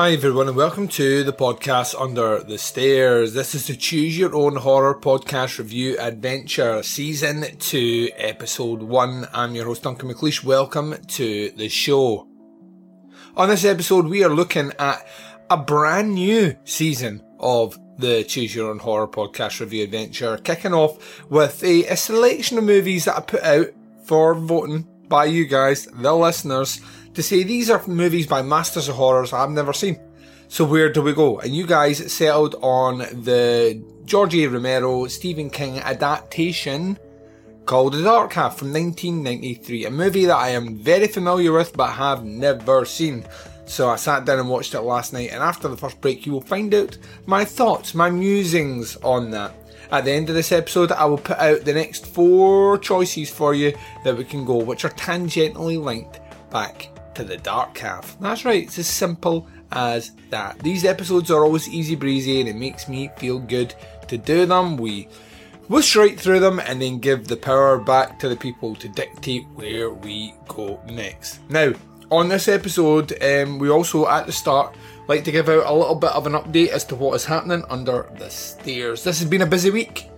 Hi, everyone, and welcome to the podcast Under the Stairs. This is the Choose Your Own Horror Podcast Review Adventure, Season 2, Episode 1. I'm your host, Duncan McLeish. Welcome to the show. On this episode, we are looking at a brand new season of the Choose Your Own Horror Podcast Review Adventure, kicking off with a, a selection of movies that I put out for voting by you guys, the listeners to say these are movies by masters of horrors I've never seen. So where do we go? And you guys settled on the George A. Romero Stephen King adaptation called The Dark Half from 1993, a movie that I am very familiar with but have never seen. So I sat down and watched it last night, and after the first break, you will find out my thoughts, my musings on that. At the end of this episode, I will put out the next four choices for you that we can go, which are tangentially linked back to the Dark Half. That's right, it's as simple as that. These episodes are always easy breezy and it makes me feel good to do them. We whoosh right through them and then give the power back to the people to dictate where we go next. Now, on this episode, um, we also at the start like to give out a little bit of an update as to what is happening under the stairs. This has been a busy week.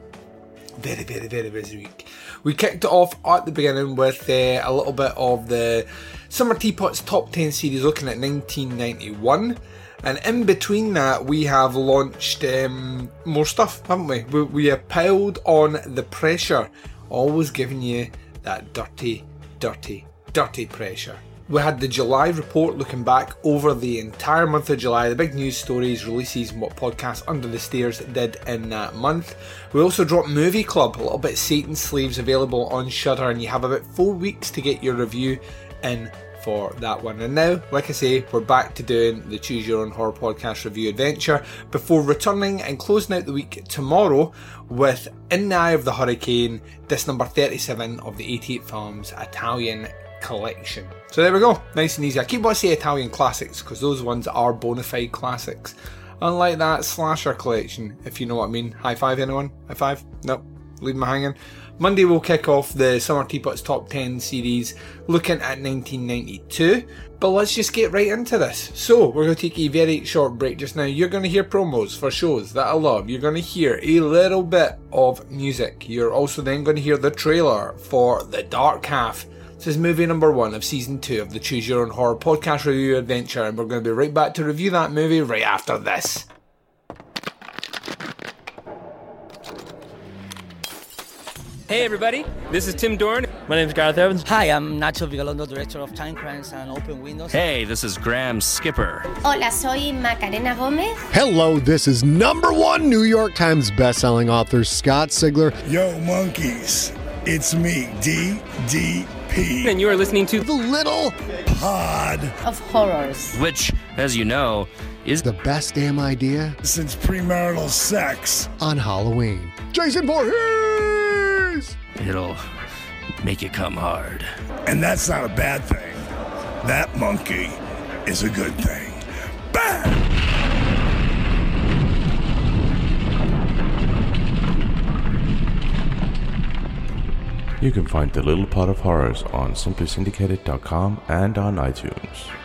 Very, very, very busy week. We kicked it off at the beginning with uh, a little bit of the Summer Teapot's top 10 series looking at 1991. And in between that, we have launched um, more stuff, haven't we? we? We have piled on the pressure, always giving you that dirty, dirty, dirty pressure. We had the July report looking back over the entire month of July, the big news stories, releases, and what podcasts Under the Stairs did in that month. We also dropped Movie Club, a little bit Satan's Slaves available on Shudder, and you have about four weeks to get your review in for that one. And now, like I say, we're back to doing the Choose Your Own Horror Podcast review adventure before returning and closing out the week tomorrow with In the Eye of the Hurricane, this number 37 of the 88 Films Italian collection. So there we go, nice and easy. I keep wanting to say Italian classics because those ones are bona fide classics. Unlike that slasher collection, if you know what I mean. High five, anyone? High five? Nope. Leave me hanging. Monday we'll kick off the Summer Teapot's Top 10 series looking at 1992. But let's just get right into this. So, we're going to take a very short break just now. You're going to hear promos for shows that I love. You're going to hear a little bit of music. You're also then going to hear the trailer for The Dark Half. This is movie number one of season two of the Choose Your Own Horror podcast review adventure, and we're going to be right back to review that movie right after this. Hey everybody, this is Tim Dorn. My name is Gareth Evans. Hi, I'm Nacho Vigalondo, Director of Time Crimes and Open Windows. Hey, this is Graham Skipper. Hola, soy Macarena Gomez. Hello, this is number one New York Times bestselling author Scott Sigler. Yo, monkeys, it's me, DDP. And you are listening to The Little Pod. Of horrors. Which, as you know, is The best damn idea Since premarital sex. on Halloween. Jason Voorhees! it'll make it come hard. And that's not a bad thing. That monkey is a good thing. You can find The Little Pod of Horrors on simplysyndicated.com and on iTunes.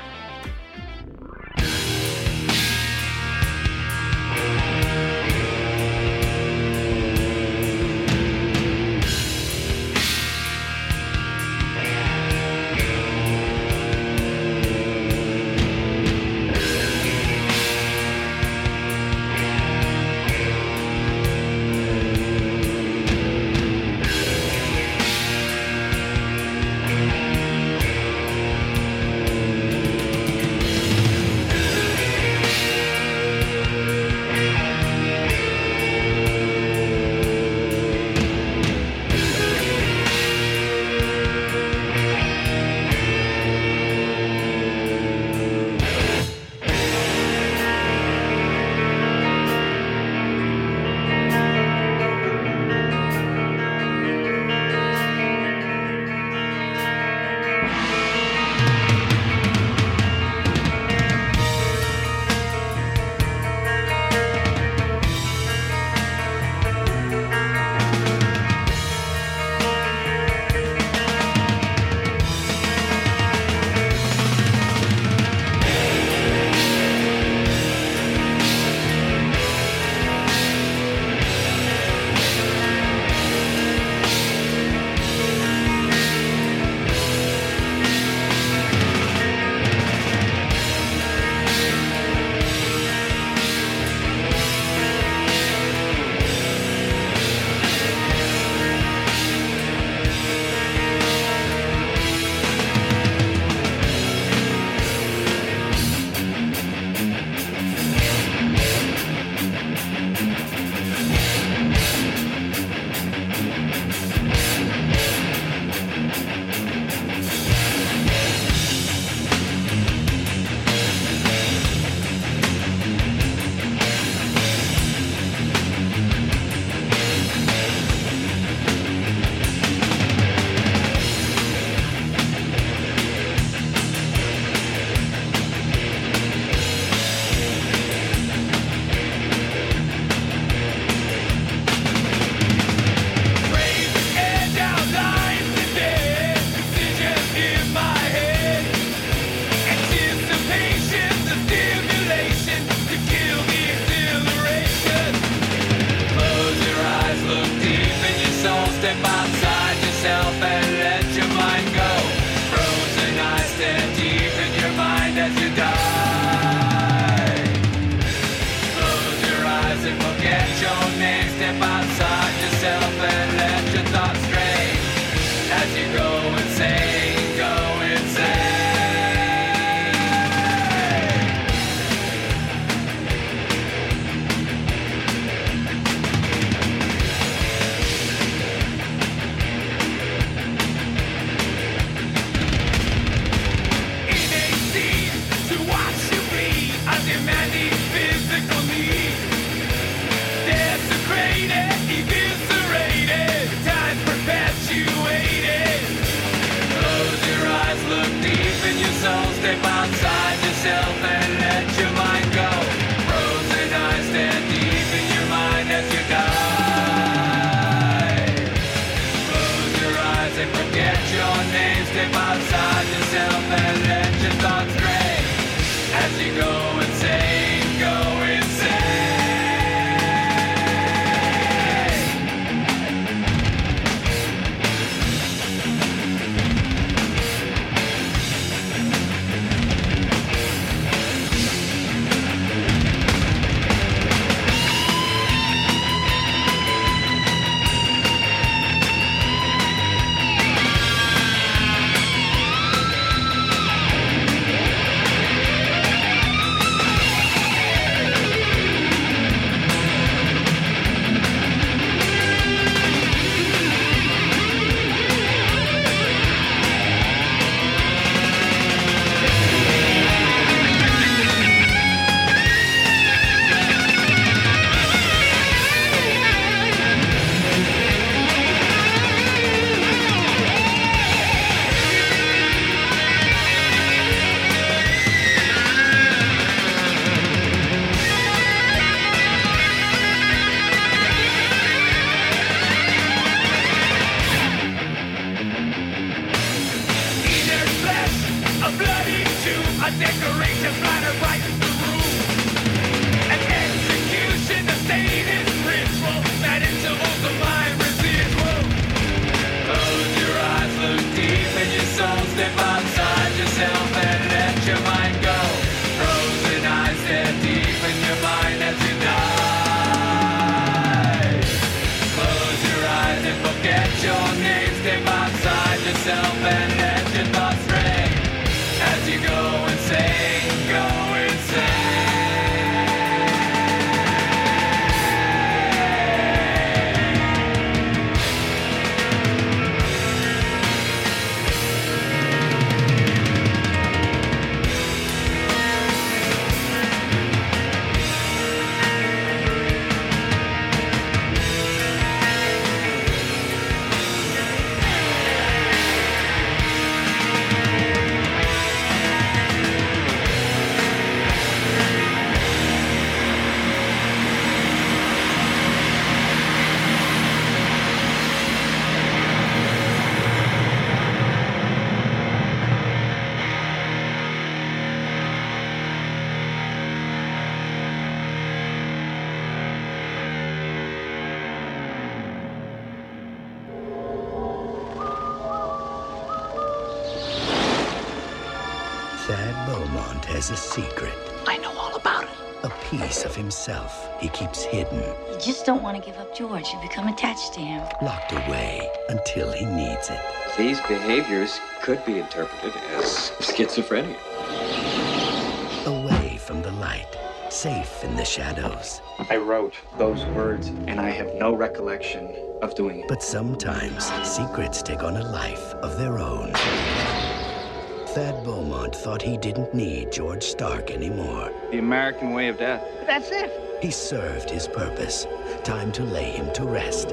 Beaumont has a secret. I know all about it. A piece of himself he keeps hidden, You just don't want to give up George. You become attached to him. locked away until he needs it. These behaviors could be interpreted as schizophrenia. Away from the light, safe in the shadows. I wrote those words, and I have no recollection of doing it. But sometimes secrets take on a life of their own. Thad Beaumont thought he didn't need George Stark anymore. The American way of death. That's it. He served his purpose. Time to lay him to rest.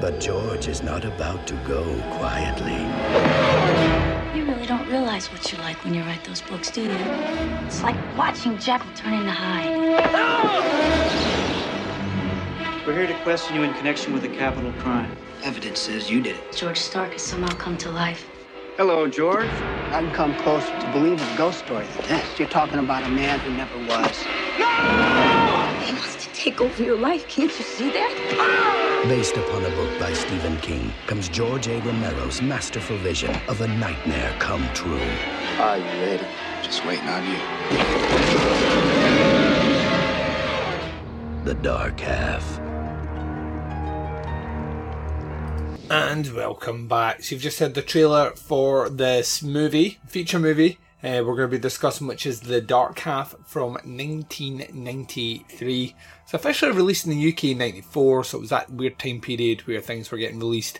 But George is not about to go quietly. You really don't realize what you're like when you write those books, do you? It's like watching Jekyll turn into Hyde. We're here to question you in connection with a capital crime. Evidence says you did it. George Stark has somehow come to life. Hello, George. I can come closer to believe a ghost story than this. You're talking about a man who never was. No! He wants to take over your life. Can't you see that? Based upon a book by Stephen King, comes George A. Romero's masterful vision of a nightmare come true. Are you ready? Just waiting on you. The Dark Half. And welcome back. So you've just heard the trailer for this movie, feature movie, uh, we're going to be discussing, which is The Dark Half from 1993. It's officially released in the UK in 94, so it was that weird time period where things were getting released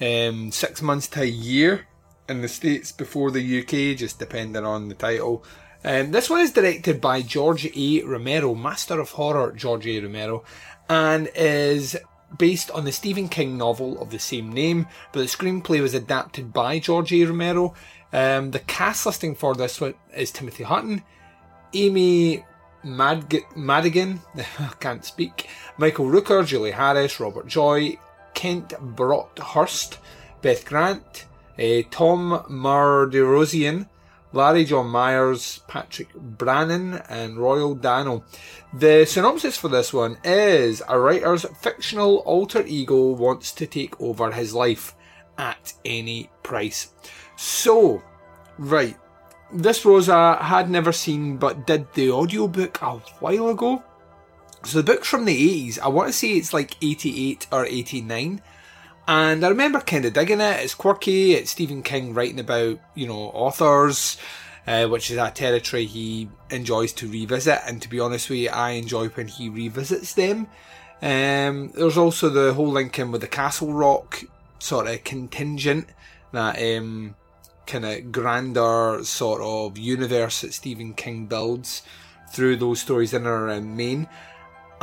um, six months to a year in the States before the UK, just depending on the title. Um, this one is directed by George A. Romero, master of horror George A. Romero, and is based on the Stephen King novel of the same name, but the screenplay was adapted by George A. Romero. Um, the cast listing for this one is Timothy Hutton, Amy Madigan, I can't speak, Michael Rooker, Julie Harris, Robert Joy, Kent Broadhurst, Beth Grant, uh, Tom Mardirosian, Larry John Myers, Patrick Brannan, and Royal Dano. The synopsis for this one is a writer's fictional alter ego wants to take over his life at any price. So, right, this was a had never seen but did the audiobook a while ago. So the book's from the 80s. I want to say it's like 88 or 89. And I remember kind of digging it. It's quirky. It's Stephen King writing about, you know, authors, uh, which is a territory he enjoys to revisit. And to be honest with you, I enjoy when he revisits them. Um, there's also the whole link in with the Castle Rock sort of contingent, that um, kind of grander sort of universe that Stephen King builds through those stories in and around Maine.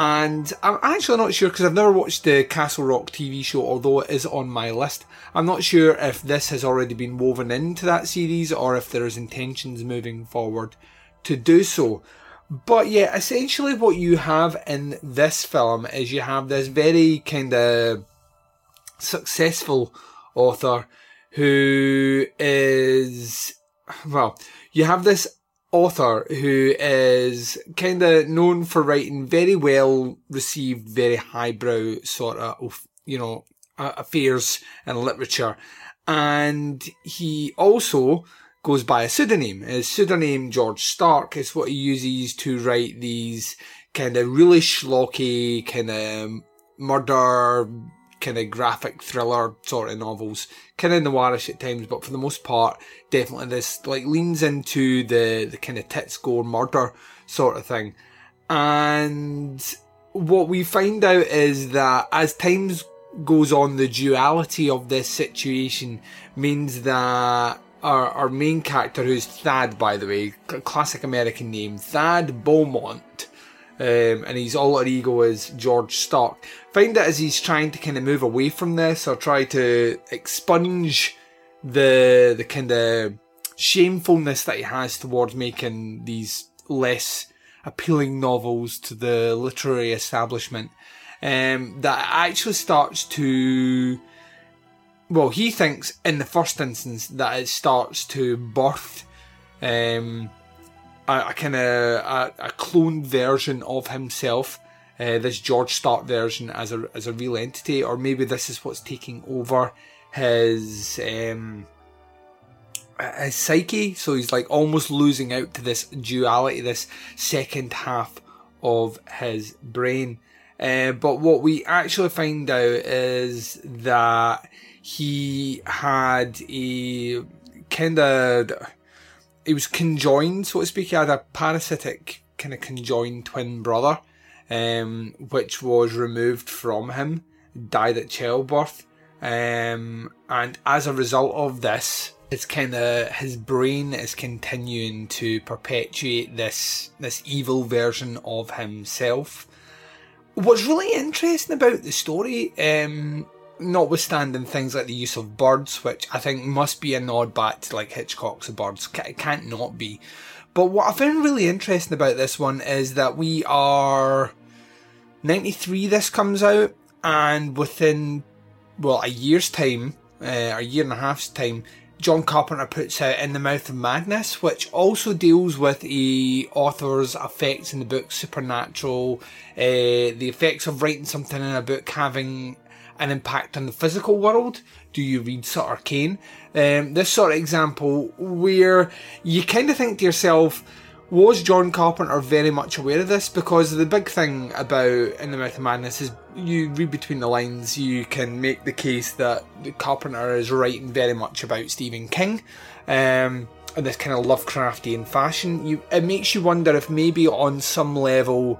And I'm actually not sure because I've never watched the Castle Rock TV show, although it is on my list. I'm not sure if this has already been woven into that series or if there is intentions moving forward to do so. But yeah, essentially what you have in this film is you have this very kind of successful author who is, well, you have this author who is kind of known for writing very well received, very highbrow sort of, you know, affairs and literature. And he also goes by a pseudonym. His pseudonym, George Stark, is what he uses to write these kind of really schlocky, kind of murder, kind of graphic thriller sort of novels, kind of noirish at times, but for the most part, definitely this like leans into the the kind of tits gore murder sort of thing. And what we find out is that as times goes on, the duality of this situation means that our, our main character, who's Thad, by the way, classic American name, Thad Beaumont, um, and his alter ego is George Stark. Find that as he's trying to kind of move away from this or try to expunge the the kind of shamefulness that he has towards making these less appealing novels to the literary establishment, um, that actually starts to well, he thinks in the first instance that it starts to birth um, a, kind of a, a cloned version of himself. Uh, this George Stark version as a as a real entity, or maybe this is what's taking over his um, his psyche. So he's like almost losing out to this duality, this second half of his brain. Uh, but what we actually find out is that he had a kind of he was conjoined, so to speak. He had a parasitic kind of conjoined twin brother, um, which was removed from him, died at childbirth, um, and as a result of this, it's kind of his brain is continuing to perpetuate this this evil version of himself. What's really interesting about the story, um, notwithstanding things like the use of birds, which I think must be a nod back to like Hitchcock's Birds, it can't not be. But what I found really interesting about this one is that we are 93 this comes out, and within, well, a year's time, uh, a year and a half's time, John Carpenter puts out In the Mouth of Madness, which also deals with the author's effects in the book Supernatural, uh, the effects of writing something in a book having an impact on the physical world. Do you read Sutter Kane? Um, this sort of example where you kind of think to yourself, was John Carpenter very much aware of this? Because the big thing about In the Mouth of Madness is you read between the lines, you can make the case that Carpenter is writing very much about Stephen King. Um, in this kind of Lovecraftian fashion, you it makes you wonder if maybe on some level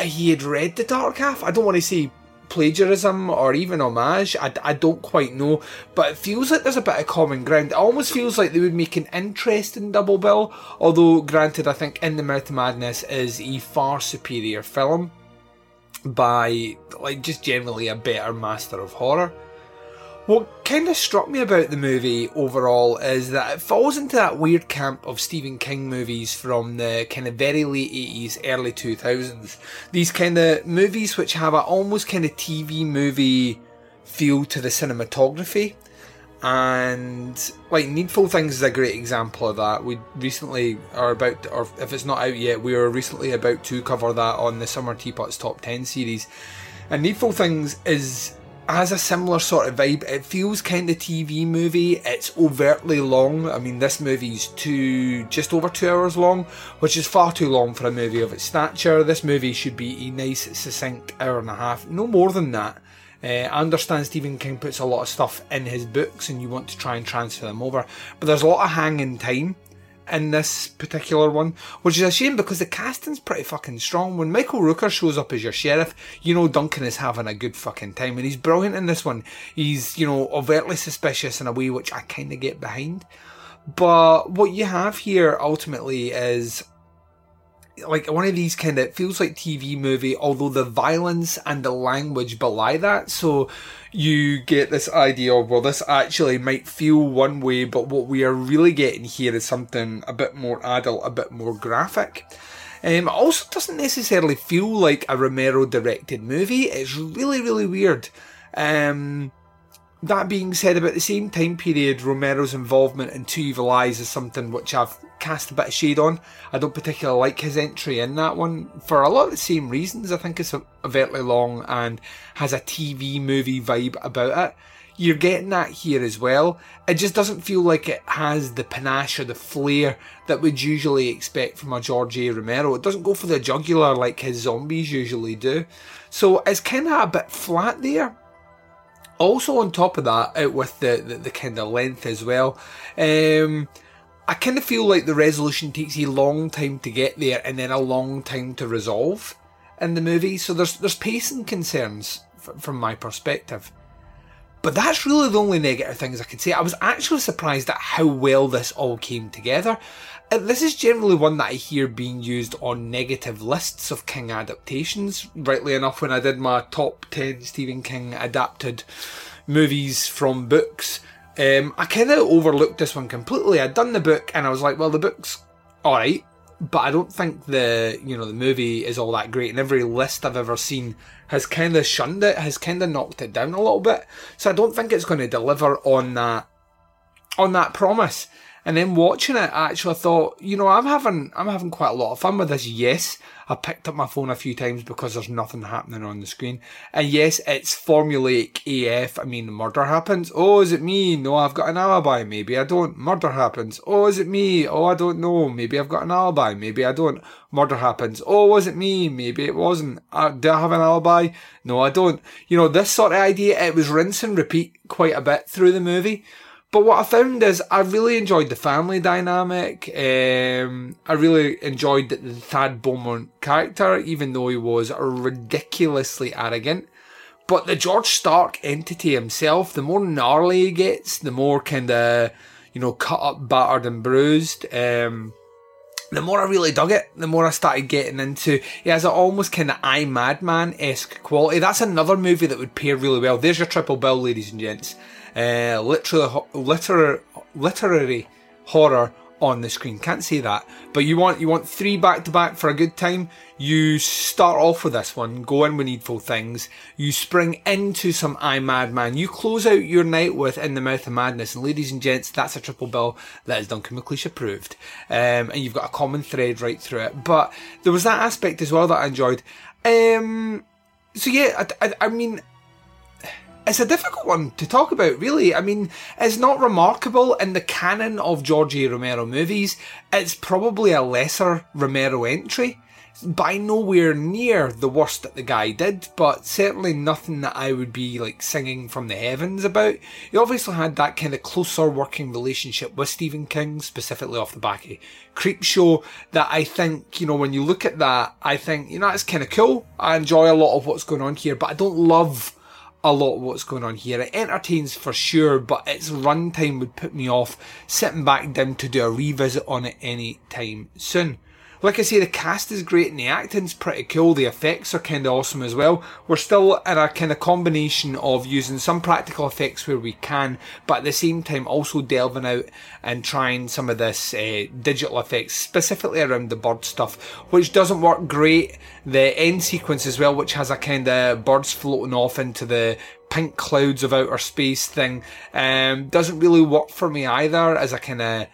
he had read The Dark Half. I don't want to say plagiarism or even homage. I, I don't quite know, but it feels like there's a bit of common ground. It almost feels like they would make an interesting double bill. Although, granted, I think In the Mouth of Madness is a far superior film by, like, just generally a better master of horror. What kind of struck me about the movie overall is that it falls into that weird camp of Stephen King movies from the kind of very late 80s, early 2000s. These kind of movies which have a almost kind of TV movie feel to the cinematography. And like Needful Things is a great example of that. We recently are about, or if it's not out yet, we are recently about to cover that on the Summer Teapots Top 10 series. And Needful Things is has a similar sort of vibe. It feels kind of TV movie. It's overtly long. I mean, this movie's two, just over two hours long, which is far too long for a movie of its stature. This movie should be a nice, succinct hour and a half, no more than that. Uh, I understand Stephen King puts a lot of stuff in his books and you want to try and transfer them over, but there's a lot of hanging time in this particular one, which is a shame because the casting's pretty fucking strong. When Michael Rooker shows up as your sheriff, you know Duncan is having a good fucking time, and he's brilliant in this one. He's, you know, overtly suspicious in a way which I kind of get behind. But what you have here ultimately is like one of these kind of feels like TV movie, although the violence and the language belie that. So you get this idea of well, this actually might feel one way, but what we are really getting here is something a bit more adult, a bit more graphic. Um, also doesn't necessarily feel like a Romero directed movie. It's really, really weird. Um, that being said, about the same time period, Romero's involvement in Two Evil Eyes is something which I've cast a bit of shade on. I don't particularly like his entry in that one for a lot of the same reasons. I think it's overtly long and has a TV movie vibe about it. You're getting that here as well. It just doesn't feel like it has the panache or the flair that we'd usually expect from a George A. Romero. It doesn't go for the jugular like his zombies usually do. So it's kind of a bit flat there also on top of that, out with the, the, the kind of length as well, um, I kind of feel like the resolution takes a long time to get there and then a long time to resolve in the movie. So there's there's pacing concerns f- from my perspective. But that's really the only negative things I could say. I was actually surprised at how well this all came together. Uh, this is generally one that I hear being used on negative lists of King adaptations. Rightly enough, when I did my top 10 Stephen King adapted movies from books, um, I kind of overlooked this one completely. I'd done the book and I was like, well, the book's alright, but I don't think the, you know, the movie is all that great. And every list I've ever seen has kind of shunned it, has kind of knocked it down a little bit. So I don't think it's going to deliver on that, on that promise. And then watching it, actually, I actually thought, you know, I'm having, I'm having quite a lot of fun with this. Yes, I picked up my phone a few times because there's nothing happening on the screen. And yes, it's formulaic AF. I mean, murder happens. Oh, is it me? No, I've got an alibi. Maybe I don't. Murder happens. Oh, is it me? Oh, I don't know. Maybe I've got an alibi. Maybe I don't. Murder happens. Oh, was it me? Maybe it wasn't. Uh, do I have an alibi? No, I don't. You know, this sort of idea, it was rinse and repeat quite a bit through the movie. But what I found is I really enjoyed the family dynamic. Um, I really enjoyed the, Thad Beaumont character, even though he was ridiculously arrogant. But the George Stark entity himself, the more gnarly he gets, the more kind of, you know, cut up, battered, and bruised. Um, the more I really dug it, the more I started getting into. He has an almost kind of I Madman esque quality. That's another movie that would pair really well. There's your triple bill, ladies and gents. Uh, literary, literary, literary horror on the screen. Can't say that, but you want you want three back to back for a good time. You start off with this one, go in with Needful Things. You spring into some I Madman. You close out your night with In the Mouth of Madness. And ladies and gents, that's a triple bill that is Duncan McLeish approved. Um, and you've got a common thread right through it. But there was that aspect as well that I enjoyed. Um, so yeah, I, I, I mean, it's a difficult one to talk about, really. I mean, it's not remarkable in the canon of George A. Romero movies. It's probably a lesser Romero entry. By nowhere near the worst that the guy did, but certainly nothing that I would be like singing from the heavens about. He obviously had that kind of closer working relationship with Stephen King, specifically off the back of Creepshow, that I think, you know, when you look at that, I think, you know, it's kind of cool. I enjoy a lot of what's going on here, but I don't love a lot of what's going on here. It entertains for sure, but its runtime would put me off sitting back down to do a revisit on it any time soon. Like I say, the cast is great and the acting's pretty cool. The effects are kind of awesome as well. We're still in a kind of combination of using some practical effects where we can, but at the same time also delving out and trying some of this uh, digital effects, specifically around the bird stuff, which doesn't work great. The end sequence as well, which has a kind of birds floating off into the pink clouds of outer space thing, um, doesn't really work for me either as a kind of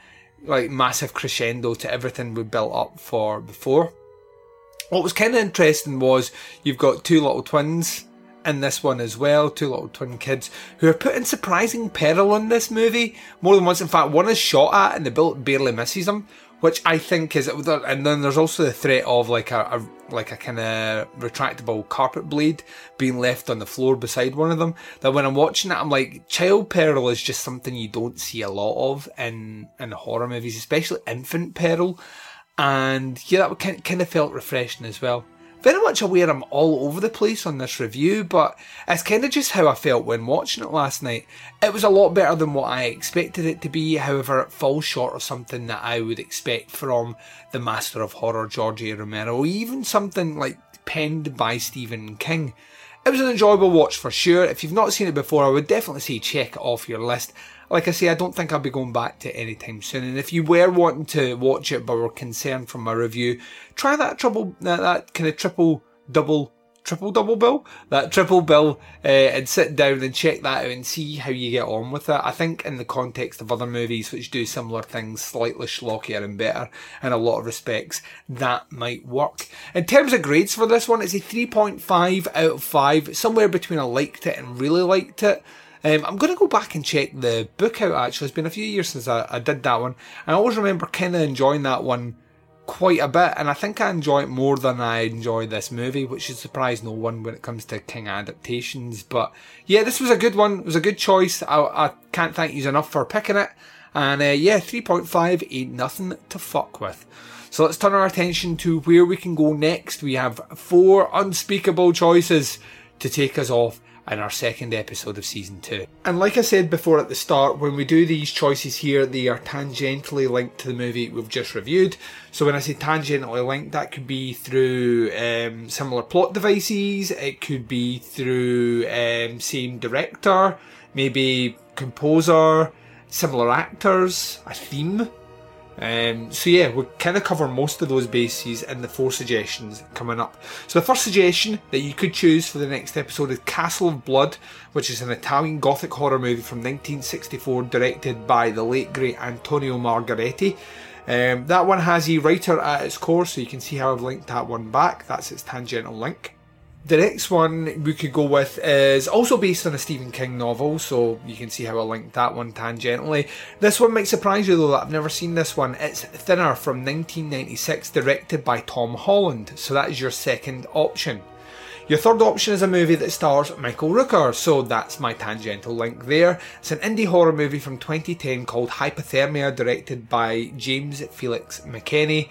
like massive crescendo to everything we built up for before. What was kind of interesting was you've got two little twins in this one as well, two little twin kids who are put in surprising peril in this movie more than once. In fact, one is shot at and the bullet barely misses them, which I think is. And then there's also the threat of like a, a like a kind of retractable carpet blade being left on the floor beside one of them. That when I'm watching it, I'm like, child peril is just something you don't see a lot of in in horror movies, especially infant peril. And yeah, that kind kind of felt refreshing as well very much aware I'm all over the place on this review, but it's kind of just how I felt when watching it last night. It was a lot better than what I expected it to be, however, it falls short of something that I would expect from the master of horror, George A. Romero, even something like penned by Stephen King. It was an enjoyable watch for sure. If you've not seen it before, I would definitely say check it off your list like I say, I don't think I'll be going back to it anytime soon. And if you were wanting to watch it but were concerned from my review, try that trouble, that, that kind of triple double triple double bill, that triple bill, uh, and sit down and check that out and see how you get on with it. I think in the context of other movies which do similar things, slightly schlockier and better in a lot of respects, that might work. In terms of grades for this one, it's a 3.5 out of 5, somewhere between I liked it and really liked it. Um, I'm going to go back and check the book out actually. It's been a few years since I, I did that one. I always remember kind of enjoying that one quite a bit. And I think I enjoy it more than I enjoy this movie, which should surprise no one when it comes to King adaptations. But yeah, this was a good one. It was a good choice. I, I can't thank you enough for picking it. And uh, yeah, 3.5 ain't nothing to fuck with. So let's turn our attention to where we can go next. We have four unspeakable choices to take us off in our second episode of season two. And like I said before at the start, when we do these choices here, they are tangentially linked to the movie we've just reviewed. So when I say tangentially linked, that could be through um, similar plot devices, it could be through um, same director, maybe composer, similar actors, a theme. Um, so yeah, we'll kind of cover most of those bases in the four suggestions coming up. So the first suggestion that you could choose for the next episode is Castle of Blood, which is an Italian gothic horror movie from 1964 directed by the late great Antonio Margheriti. Um, that one has a writer at its core, so you can see how I've linked that one back. That's its tangential link. The next one we could go with is also based on a Stephen King novel, so you can see how I linked that one tangentially. This one might surprise you though, that I've never seen this one. It's Thinner from 1996, directed by Tom Holland, so that is your second option. Your third option is a movie that stars Michael Rooker, so that's my tangential link there. It's an indie horror movie from 2010 called Hypothermia, directed by James Felix McKinney.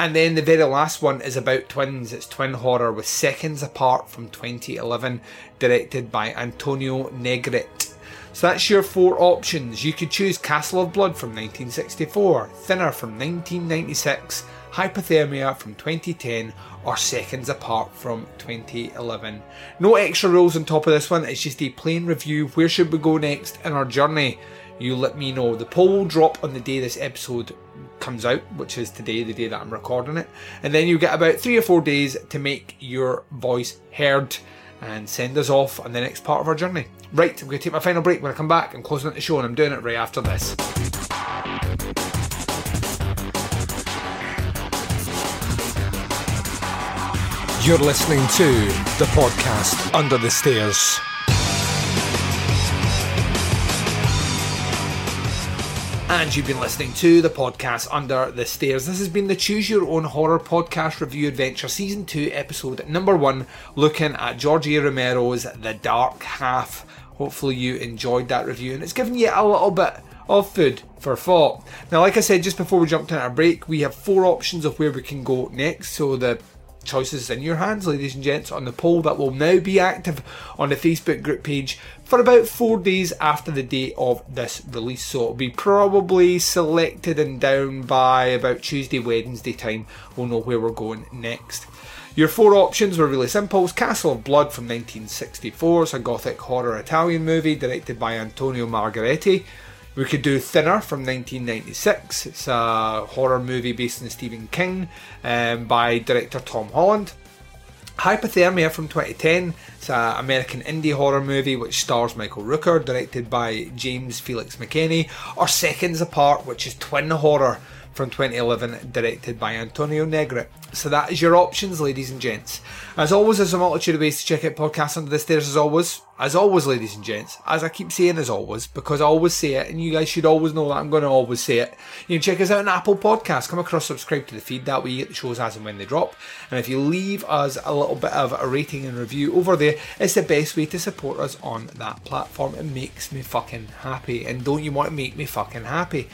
And then the very last one is about twins. It's twin horror with Seconds Apart from 2011, directed by Antonio Negret. So that's your four options. You could choose Castle of Blood from 1964, Thinner from 1996, Hypothermia from 2010, or Seconds Apart from 2011. No extra rules on top of this one, it's just a plain review. Where should we go next in our journey? You let me know. The poll will drop on the day this episode comes out, which is today, the day that I'm recording it. And then you get about three or four days to make your voice heard and send us off on the next part of our journey. Right, I'm going to take my final break. When I come back, I'm closing out the show and I'm doing it right after this. You're listening to the podcast Under the Stairs. And you've been listening to the podcast Under the Stairs. This has been the Choose Your Own Horror Podcast Review Adventure Season 2, Episode number 1, looking at George A. Romero's The Dark Half. Hopefully, you enjoyed that review and it's given you a little bit of food for thought. Now, like I said just before we jumped in our break, we have four options of where we can go next. So, the choices in your hands, ladies and gents, on the poll that will now be active on the Facebook group page for about four days after the date of this release. So it'll be probably selected and down by about Tuesday, Wednesday time. We'll know where we're going next. Your four options were really simple. Castle of Blood from 1964, it's a gothic horror Italian movie directed by Antonio Margheriti. We could do Thinner from 1996. It's a horror movie based on Stephen King um, by director Tom Holland. Hypothermia from 2010. It's an American indie horror movie which stars Michael Rooker, directed by James Felix McKinney. Or Seconds Apart, which is twin horror from 2011, directed by Antonio Negret. So that is your options, ladies and gents. As always, there's a multitude of ways to check out podcasts under the stairs. As always, as always, ladies and gents, as I keep saying, as always, because I always say it, and you guys should always know that I'm going to always say it. You can check us out on Apple Podcasts. Come across, subscribe to the feed. That way, you get the shows as and when they drop. And if you leave us a little bit of a rating and review over there, it's the best way to support us on that platform. It makes me fucking happy. And don't you want to make me fucking happy?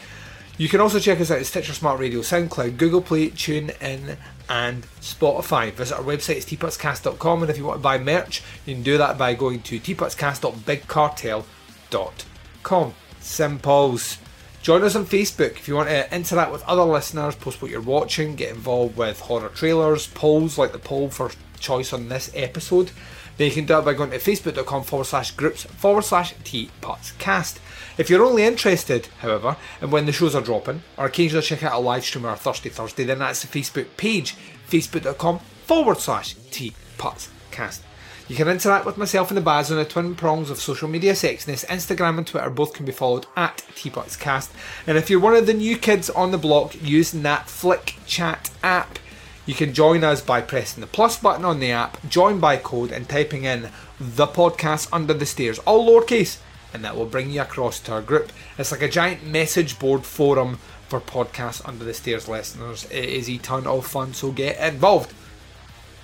You can also check us out at Stitcher Smart Radio, SoundCloud, Google Play, TuneIn, and Spotify. Visit our website, it's teapotscast.com, and if you want to buy merch, you can do that by going to teapotscast.bigcartel.com. Simples. Join us on Facebook if you want to interact with other listeners, post what you're watching, get involved with horror trailers, polls like the poll for choice on this episode. Then you can do it by going to facebook.com forward slash groups forward slash teapotscast. If you're only interested, however, in when the shows are dropping, or occasionally check out a live stream or a Thursday Thursday, then that's the Facebook page, facebook.com forward slash teapotscast. You can interact with myself and the Baz on the twin prongs of social media sexiness. Instagram and Twitter both can be followed at teapotscast. And if you're one of the new kids on the block using that Flick Chat app, you can join us by pressing the plus button on the app, join by code, and typing in the podcast under the stairs, all lowercase, and that will bring you across to our group. It's like a giant message board forum for podcasts under the stairs listeners. It is a ton of fun, so get involved.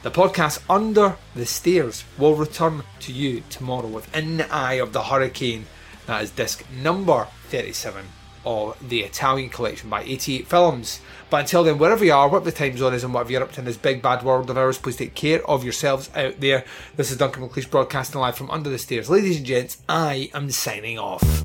The podcast Under the Stairs will return to you tomorrow with In the Eye of the Hurricane. That is disc number 37 of the Italian collection by 88 Films. But until then, wherever you are, whatever the time zone is, and whatever you're up to in this big bad world of ours, please take care of yourselves out there. This is Duncan McLeish broadcasting live from Under the Stairs. Ladies and gents, I am signing off.